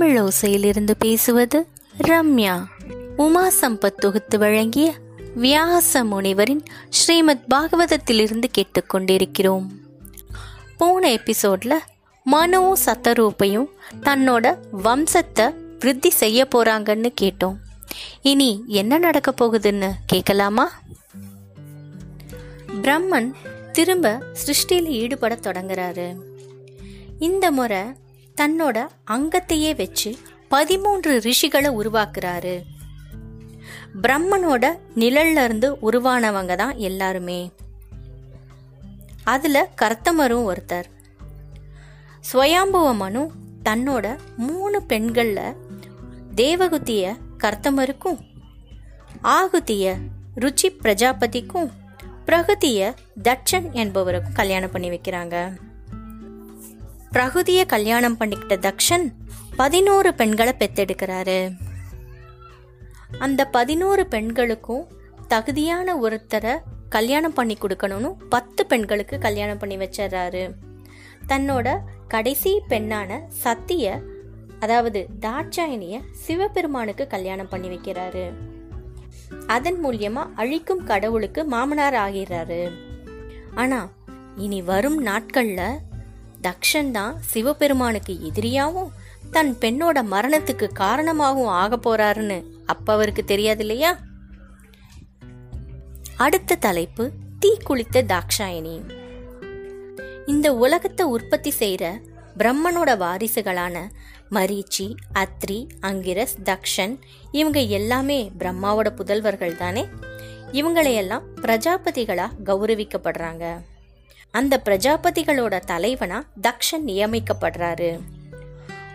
தமிழோசையிலிருந்து பேசுவது ரம்யா. உமா சம்பத் தொகுத்து வழங்கிய வியாச முனிவரின் ஸ்ரீமத் பாகவதத்திலிருந்து கேட்டுக்கொண்டிருக்கிறோம். போன எபிசோட்ல மனுவும் சத்தரூப்பையும் தன்னோட வம்சத்தை விருத்தி செய்ய போறாங்கன்னு கேட்டோம். இனி என்ன நடக்க போகுதுன்னு கேட்கலாமா? பிரம்மன் திரும்ப சிருஷ்டியில் ஈடுபட தொடங்குறாரு. இந்த முறை தன்னோட அங்கத்தையே வச்சு பதிமூன்று ரிஷிகளை உருவாக்குறாரு. பிரம்மனோட நிழல்ல இருந்து உருவானவங்க தான் எல்லாருமே. அதுல கர்த்தமரும் ஒருத்தர். ஸ்வயாம்புவ மனு தன்னோட மூணு பெண்கள்ல தேவகுத்திய கர்த்தமருக்கும் ஆகுத்திய ருச்சி பிரஜாபதிக்கும் பிரகதிய தட்சன் என்பவருக்கும் கல்யாணம் பண்ணி வைக்கிறாங்க. பிரகுதியை கல்யாணம் பண்ணிக்கிட்ட தக்ஷன் பதினோரு பெண்களை பெத்தெடுக்கிறாரு. அந்த பதினோரு பெண்களுக்கும் தகுதியான ஒருத்தரை கல்யாணம் பண்ணி கொடுக்கணும்னு பத்து பெண்களுக்கு கல்யாணம் பண்ணி வச்சிடுறாரு. தன்னோட கடைசி பெண்ணான சத்திய அதாவது தாட்சாயணிய சிவபெருமானுக்கு கல்யாணம் பண்ணி வைக்கிறாரு. அதன் மூலியமா அழிக்கும் கடவுளுக்கு மாமனார் ஆகிறாரு ஆனா இனி வரும் நாட்கள்ல தக்ஷன் தான் சிவபெருமானுக்கு எதிரியாவும் தன் பெண்ணோட மரணத்துக்கு காரணமாகவும் ஆக போறாருன்னு அப்ப அவருக்கு தெரியாது இல்லையா? அடுத்த தலைப்பு தீ குளித்த தாக்ஷாயணி இந்த உலகத்தை உற்பத்தி செய்யற பிரம்மனோட வாரிசுகளான மரீச்சி அத்ரி அங்கிரஸ் தக்ஷன் இவங்க எல்லாமே பிரம்மாவோட புதல்வர்கள் தானே இவங்களையெல்லாம் பிரஜாபதிகளா கௌரவிக்கப்படுறாங்க. அந்த பிரஜாபதிகளோட தலைவனா தக்ஷன் நியமிக்கப்படுறாரு.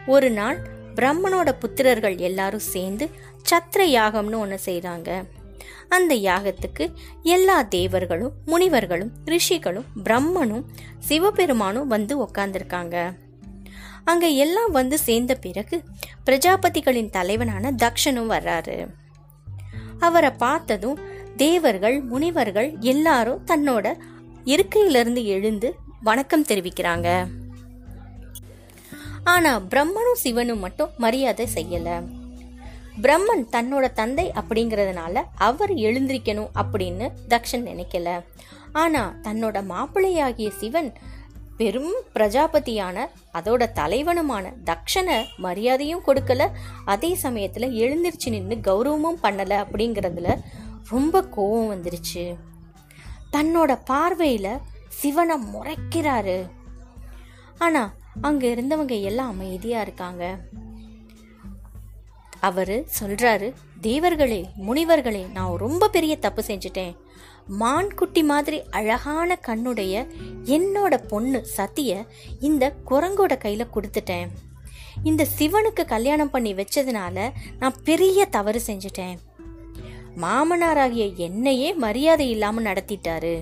ஒரு நாள் பிரம்மனோட புத்திரர்கள் எல்லாரும் சேர்ந்து சத்திர யாகம்னு ஒன்று செய்கிறாங்க அந்த யாகத்துக்கு எல்லா தேவர்களும் முனிவர்களும் ரிஷிகளும் பிரம்மனும் சிவபெருமானும் வந்து உக்காந்துருக்காங்க. அங்க எல்லாம் வந்து சேர்ந்த பிறகு பிரஜாபதிகளின் தலைவனான தக்ஷனும் வர்றாரு. அவரை பார்த்ததும் தேவர்கள் முனிவர்கள் எல்லாரும் தன்னோட இருக்கையிலிருந்து எழுந்து வணக்கம் தெரிவிக்கிறாங்க. ஆனா பிரம்மனும் சிவனும் மட்டும் மரியாதை செய்யல. பிரம்மன் தன்னோட தந்தை அப்படிங்கறதுனால அவர் எழுந்திருக்கணும் அப்படின்னு தக்ஷன் நினைக்கல. ஆனா தன்னோட மாப்பிள்ளையாகிய சிவன் பெரும் பிரஜாபதியான அதோட தலைவனுமான தக்ஷனை மரியாதையும் கொடுக்கல அதே சமயத்துல எழுந்திருச்சு நின்று கௌரவமும் பண்ணல அப்படிங்கறதுல ரொம்ப கோவம் வந்துருச்சு. தன்னோட பார்வையில சிவனை முறைக்கிறாரு. ஆனா அங்க இருந்தவங்க எல்லாம் அமைதியா இருக்காங்க. அவரு சொல்றாரு தேவர்களே முனிவர்களே நான் ரொம்ப பெரிய தப்பு செஞ்சுட்டேன். மான் குட்டி மாதிரி அழகான கண்ணுடைய என்னோட பொண்ணு சத்திய இந்த குரங்கோட கையில கொடுத்துட்டேன். இந்த சிவனுக்கு கல்யாணம் பண்ணி வச்சதுனால நான் பெரிய தவறு செஞ்சுட்டேன். மாமனாராகிய என்னையே மரியாதை இல்லாமல் நடத்திட்டாரு.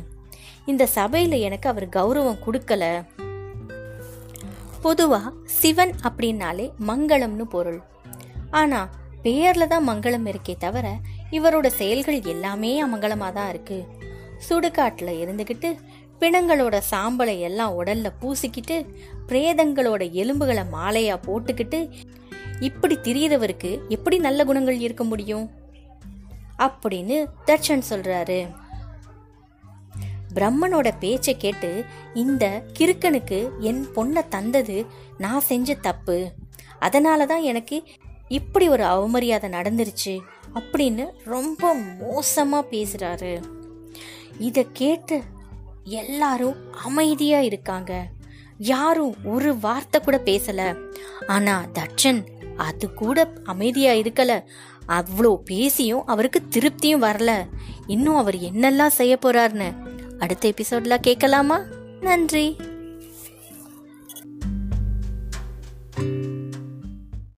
இந்த சபையில் எனக்கு அவர் கௌரவம் கொடுக்கல. பொதுவாக சிவன் அப்படின்னாலே மங்களம்னு பொருள். ஆனால் பெயரில் தான் மங்களம் இருக்கே தவிர இவரோட செயல்கள் எல்லாமே அமங்கலமாக தான் இருக்கு. சுடுகாட்டில் இருந்துக்கிட்டு பிணங்களோட சாம்பலை எல்லாம் உடல்ல பூசிக்கிட்டு பிரேதங்களோட எலும்புகளை மாலையா போட்டுக்கிட்டு இப்படி திரியறவருக்கு எப்படி நல்ல குணங்கள் இருக்க முடியும்? அப்படின்னு தட்சன் சொல்றாரு. பிரம்மனோட பேச்சை கேட்டு இந்த கிறுக்கனுக்கு என் பொண்ணை தந்தது நான் செஞ்ச தப்பு. அதனால தான் எனக்கு இப்படி ஒரு அவமரியாதை நடந்துருச்சு அப்படின்னு ரொம்ப மோசமாக பேசுகிறாரு இதை கேட்டு எல்லாரும் அமைதியாக இருக்காங்க. யாரும் ஒரு வார்த்தை கூட பேசலை. ஆனால் தட்சன் அது கூட அமைதியாக இருக்கலை. அவ்வளோ பேசியும் அவருக்கு திருப்தியும் வரல. இன்னும் அவர் என்னெல்லாம் செய்ய போறாருன்னு அடுத்த எபிசோட்ல கேட்கலாமா? நன்றி.